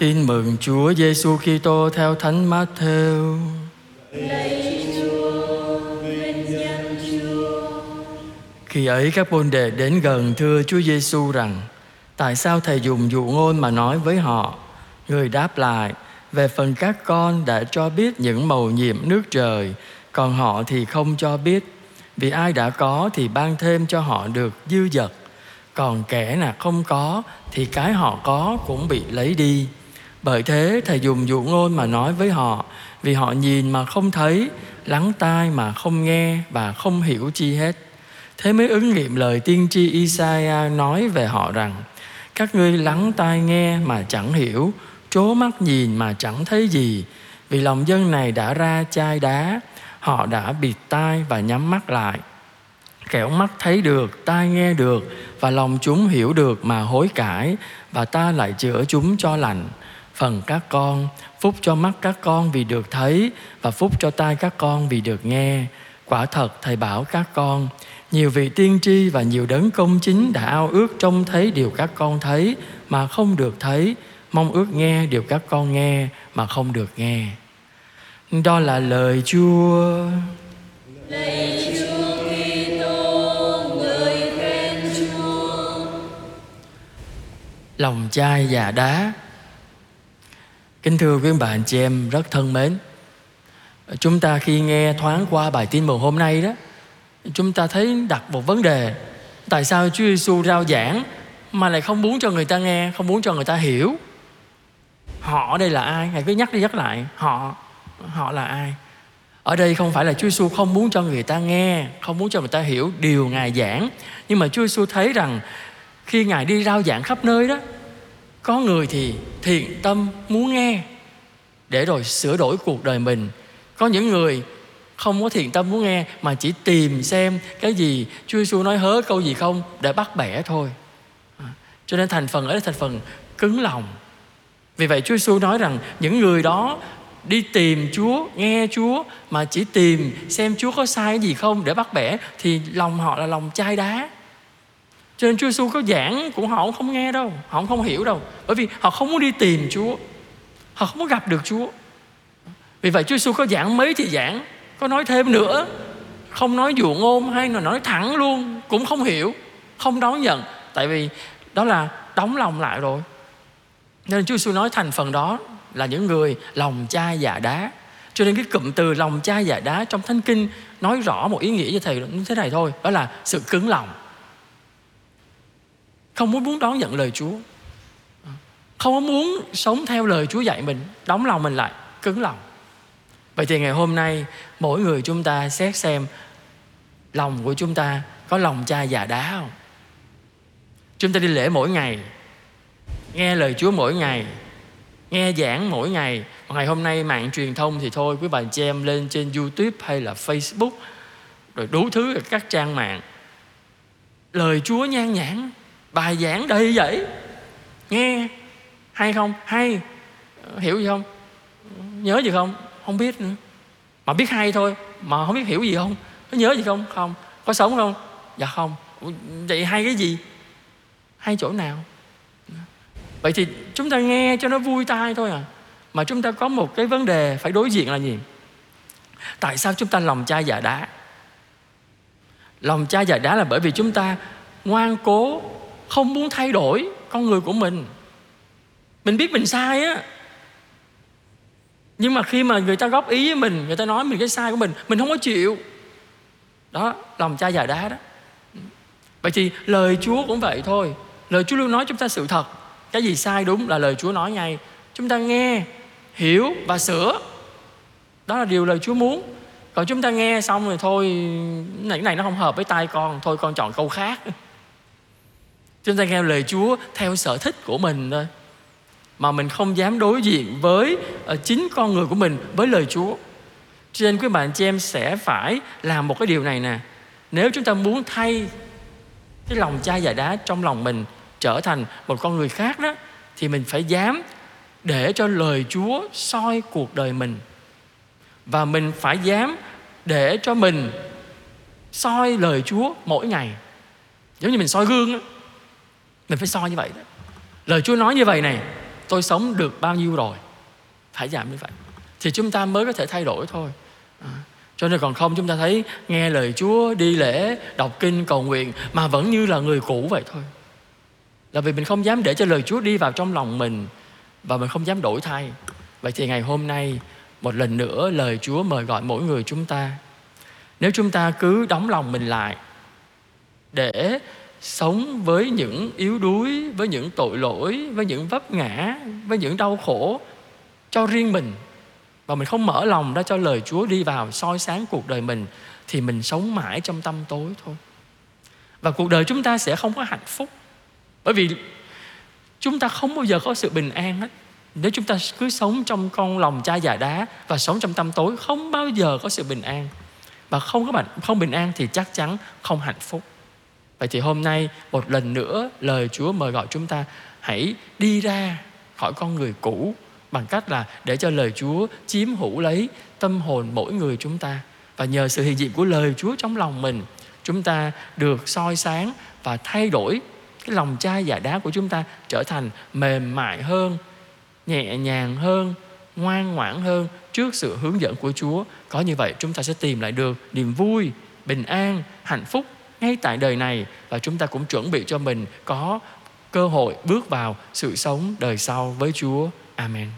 Tin mừng Chúa Giêsu Kitô theo Thánh Matthew. Khi ấy các môn đệ đến gần thưa Chúa Giêsu rằng: Tại sao thầy dùng dụ ngôn mà nói với họ? Người đáp lại: Về phần các con đã cho biết những màu nhiệm nước trời, còn họ thì không cho biết. Vì ai đã có thì ban thêm cho họ được dư dật, còn kẻ nào không có thì cái họ có cũng bị lấy đi. Bởi thế thầy dùng dụ ngôn mà nói với họ, vì họ nhìn mà không thấy, lắng tai mà không nghe và không hiểu chi hết. Thế mới ứng nghiệm lời tiên tri Isaiah nói về họ rằng Các ngươi lắng tai nghe mà chẳng hiểu Trố mắt nhìn mà chẳng thấy gì. Vì lòng dân này đã ra chai đá Họ đã bịt tai và nhắm mắt lại. Kẻo mắt thấy được, tai nghe được Và lòng chúng hiểu được mà hối cải Và ta lại chữa chúng cho lành. Phần các con, phúc cho mắt các con vì được thấy Và phúc cho tai các con vì được nghe Quả thật thầy bảo các con nhiều vị tiên tri và nhiều đấng công chính đã ao ước trông thấy điều các con thấy mà không được thấy, mong ước nghe điều các con nghe mà không được nghe. Đó là lời Chúa. Lạy Chúa Kitô, người khen Chúa. Lòng chai và đá. Kính thưa quý bạn chị em rất thân mến. Chúng ta khi nghe thoáng qua bài tin mừng hôm nay đó, chúng ta thấy đặt một vấn đề, tại sao Chúa Giêsu rao giảng mà lại không muốn cho người ta nghe, không muốn cho người ta hiểu? Họ đây là ai? Ngài cứ nhắc đi nhắc lại, họ họ là ai? Ở đây không phải là Chúa Giêsu không muốn cho người ta nghe, không muốn cho người ta hiểu điều ngài giảng, nhưng mà Chúa Giêsu thấy rằng khi ngài đi rao giảng khắp nơi đó có người thì thiện tâm muốn nghe để rồi sửa đổi cuộc đời mình. Có những người không có thiện tâm muốn nghe mà chỉ tìm xem cái gì Chúa Giêsu nói hớ câu gì không để bắt bẻ thôi. À, cho nên thành phần ở đây thành phần cứng lòng. Vì vậy Chúa Giêsu nói rằng những người đó đi tìm Chúa, nghe Chúa mà chỉ tìm xem Chúa có sai gì không để bắt bẻ thì lòng họ là lòng chai đá. Cho nên Chúa Giêsu có giảng cũng họ cũng không nghe đâu, họ cũng không hiểu đâu, bởi vì họ không muốn đi tìm Chúa. Họ không muốn gặp được Chúa. Vì vậy Chúa Giêsu có giảng mấy thì giảng có nói thêm nữa. Không nói dụ ngôn hay là nói thẳng luôn cũng không hiểu không đón nhận. Tại vì đó là đóng lòng lại rồi. Nên Chúa Giêsu nói thành phần đó là những người lòng chai dạ đá. Cho nên cái cụm từ lòng chai dạ đá trong thánh kinh nói rõ một ý nghĩa như thầy như thế này thôi đó là sự cứng lòng không muốn muốn đón nhận lời Chúa không muốn sống theo lời Chúa dạy mình đóng lòng mình lại cứng lòng Vậy thì ngày hôm nay mỗi người chúng ta xét xem lòng của chúng ta có lòng cha già đá không? Chúng ta đi lễ mỗi ngày, nghe lời Chúa mỗi ngày, nghe giảng mỗi ngày. Ngày hôm nay mạng truyền thông thì thôi quý bà chị em lên trên YouTube hay là Facebook rồi đủ thứ các trang mạng. Lời Chúa nhan nhản, bài giảng đầy vậy. Nghe hay không? Hay. Ờ, hiểu gì không? Nhớ gì không? không biết nữa. Mà biết hay thôi, mà không biết hiểu gì không? Có nhớ gì không? Không. Có sống không? Dạ không. Vậy hay cái gì? Hay chỗ nào? Vậy thì chúng ta nghe cho nó vui tai thôi à. Mà chúng ta có một cái vấn đề phải đối diện là gì? Tại sao chúng ta lòng chai dạ đá? Lòng chai dạ đá là bởi vì chúng ta ngoan cố không muốn thay đổi con người của mình. Mình biết mình sai á. Nhưng mà khi mà người ta góp ý với mình, người ta nói mình cái sai của mình mình không có chịu. Đó, lòng cha già đá đó. Vậy thì lời chúa cũng vậy thôi. Lời chúa luôn nói chúng ta sự thật. Cái gì sai đúng là lời chúa nói ngay. Chúng ta nghe, hiểu và sửa. Đó là điều lời chúa muốn. Còn chúng ta nghe xong rồi thôi, cái này nó không hợp với tai con. Thôi con chọn câu khác chúng ta nghe lời chúa theo sở thích của mình thôi mà mình không dám đối diện với ờ, chính con người của mình với lời Chúa. Cho nên quý bạn, chị em sẽ phải làm một cái điều này nè. Nếu chúng ta muốn thay cái lòng chai giả đá trong lòng mình trở thành một con người khác đó, thì mình phải dám để cho lời Chúa soi cuộc đời mình. Và mình phải dám để cho mình soi lời Chúa mỗi ngày. Giống như mình soi gương đó. Mình phải soi như vậy đó. Lời Chúa nói như vậy này tôi sống được bao nhiêu rồi? Phải giảm như vậy. Thì chúng ta mới có thể thay đổi thôi. À, cho nên còn không chúng ta thấy nghe lời Chúa đi lễ đọc kinh cầu nguyện mà vẫn như là người cũ vậy thôi. Là vì mình không dám để cho lời Chúa đi vào trong lòng mình và mình không dám đổi thay. Vậy thì ngày hôm nay một lần nữa lời Chúa mời gọi mỗi người chúng ta. Nếu chúng ta cứ đóng lòng mình lại để sống với những yếu đuối, với những tội lỗi, với những vấp ngã, với những đau khổ cho riêng mình và mình không mở lòng ra cho lời Chúa đi vào soi sáng cuộc đời mình, thì mình sống mãi trong tâm tối thôi. Và cuộc đời chúng ta sẽ không có hạnh phúc. Bởi vì chúng ta không bao giờ có sự bình an hết. Nếu chúng ta cứ sống trong con lòng cha già đá và sống trong tâm tối, không bao giờ có sự bình an. Và không có bạn, không bình an thì chắc chắn không hạnh phúc. Vậy thì hôm nay một lần nữa lời Chúa mời gọi chúng ta hãy đi ra khỏi con người cũ bằng cách là để cho lời Chúa chiếm hữu lấy tâm hồn mỗi người chúng ta. Và nhờ sự hiện diện của lời Chúa trong lòng mình, chúng ta được soi sáng và thay đổi cái lòng chai giả đá của chúng ta trở thành mềm mại hơn, nhẹ nhàng hơn, ngoan ngoãn hơn trước sự hướng dẫn của Chúa. Có như vậy chúng ta sẽ tìm lại được niềm vui, bình an, hạnh phúc ngay tại đời này và chúng ta cũng chuẩn bị cho mình có cơ hội bước vào sự sống đời sau với Chúa. Amen.